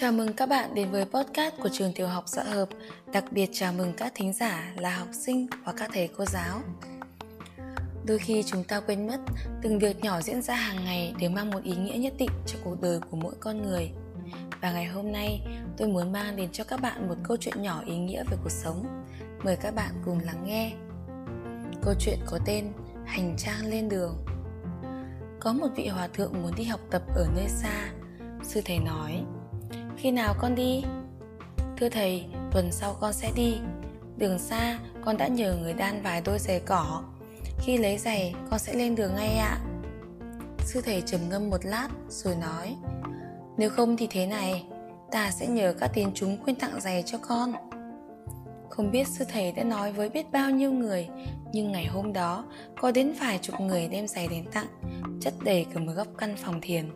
Chào mừng các bạn đến với podcast của trường tiểu học Dạ Hợp, đặc biệt chào mừng các thính giả là học sinh và các thầy cô giáo. Đôi khi chúng ta quên mất từng việc nhỏ diễn ra hàng ngày đều mang một ý nghĩa nhất định cho cuộc đời của mỗi con người. Và ngày hôm nay, tôi muốn mang đến cho các bạn một câu chuyện nhỏ ý nghĩa về cuộc sống. Mời các bạn cùng lắng nghe. Câu chuyện có tên Hành trang lên đường. Có một vị hòa thượng muốn đi học tập ở nơi xa. Sư thầy nói, khi nào con đi? Thưa thầy, tuần sau con sẽ đi. Đường xa, con đã nhờ người đan vài đôi giày cỏ. Khi lấy giày, con sẽ lên đường ngay ạ. Sư thầy trầm ngâm một lát rồi nói Nếu không thì thế này, ta sẽ nhờ các tín chúng quyên tặng giày cho con. Không biết sư thầy đã nói với biết bao nhiêu người Nhưng ngày hôm đó có đến vài chục người đem giày đến tặng Chất đầy cả một góc căn phòng thiền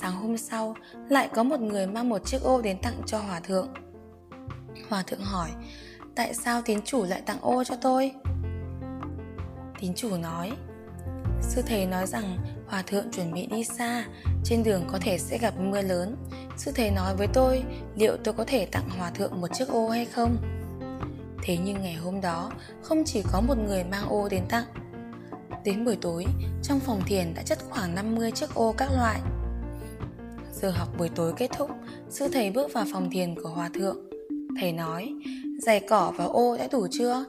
Sáng hôm sau lại có một người mang một chiếc ô đến tặng cho hòa thượng Hòa thượng hỏi Tại sao tín chủ lại tặng ô cho tôi? Tín chủ nói Sư thầy nói rằng hòa thượng chuẩn bị đi xa Trên đường có thể sẽ gặp mưa lớn Sư thầy nói với tôi liệu tôi có thể tặng hòa thượng một chiếc ô hay không? Thế nhưng ngày hôm đó không chỉ có một người mang ô đến tặng Đến buổi tối, trong phòng thiền đã chất khoảng 50 chiếc ô các loại Giờ học buổi tối kết thúc, sư thầy bước vào phòng thiền của hòa thượng. Thầy nói, giày cỏ và ô đã đủ chưa?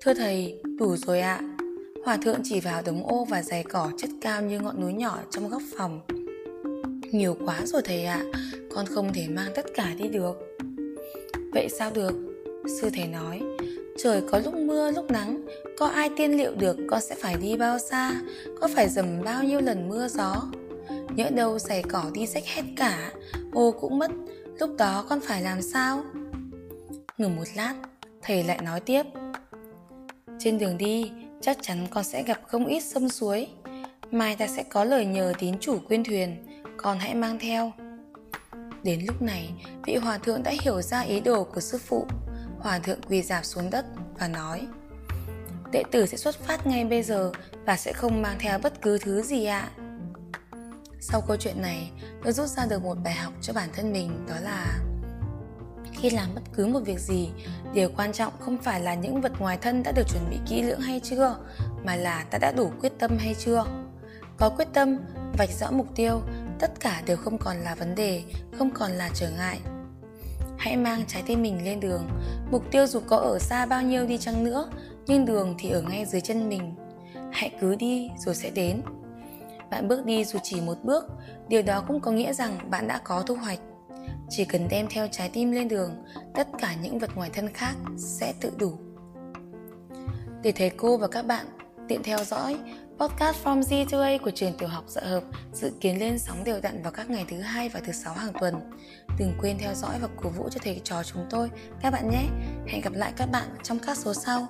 Thưa thầy, đủ rồi ạ. Hòa thượng chỉ vào đống ô và giày cỏ chất cao như ngọn núi nhỏ trong góc phòng. Nhiều quá rồi thầy ạ, con không thể mang tất cả đi được. Vậy sao được? Sư thầy nói, trời có lúc mưa lúc nắng, có ai tiên liệu được con sẽ phải đi bao xa, có phải dầm bao nhiêu lần mưa gió nhỡ đâu giày cỏ đi rách hết cả ô cũng mất, lúc đó con phải làm sao? Ngừng một lát, thầy lại nói tiếp. Trên đường đi, chắc chắn con sẽ gặp không ít sông suối. Mai ta sẽ có lời nhờ tín chủ quyên thuyền, con hãy mang theo. Đến lúc này, vị hòa thượng đã hiểu ra ý đồ của sư phụ. Hòa thượng quỳ dạp xuống đất và nói, đệ tử sẽ xuất phát ngay bây giờ và sẽ không mang theo bất cứ thứ gì ạ. à. Sau câu chuyện này, tôi rút ra được một bài học cho bản thân mình đó là khi làm bất cứ một việc gì, điều quan trọng không phải là những vật ngoài thân đã được chuẩn bị kỹ lưỡng hay chưa, mà là ta đã đủ quyết tâm hay chưa. Có quyết tâm, vạch rõ mục tiêu, tất cả đều không còn là vấn đề, không còn là trở ngại. Hãy mang trái tim mình lên đường, mục tiêu dù có ở xa bao nhiêu đi chăng nữa, nhưng đường thì ở ngay dưới chân mình. Hãy cứ đi rồi sẽ đến bạn bước đi dù chỉ một bước điều đó cũng có nghĩa rằng bạn đã có thu hoạch chỉ cần đem theo trái tim lên đường, tất cả những vật ngoài thân khác sẽ tự đủ để thầy cô và các bạn tiện theo dõi, podcast From Z to A của trường tiểu học Dạ Hợp dự kiến lên sóng đều đặn vào các ngày thứ hai và thứ sáu hàng tuần. Đừng quên theo dõi và cổ vũ cho thầy trò chúng tôi, các bạn nhé. Hẹn gặp lại các bạn trong các số sau.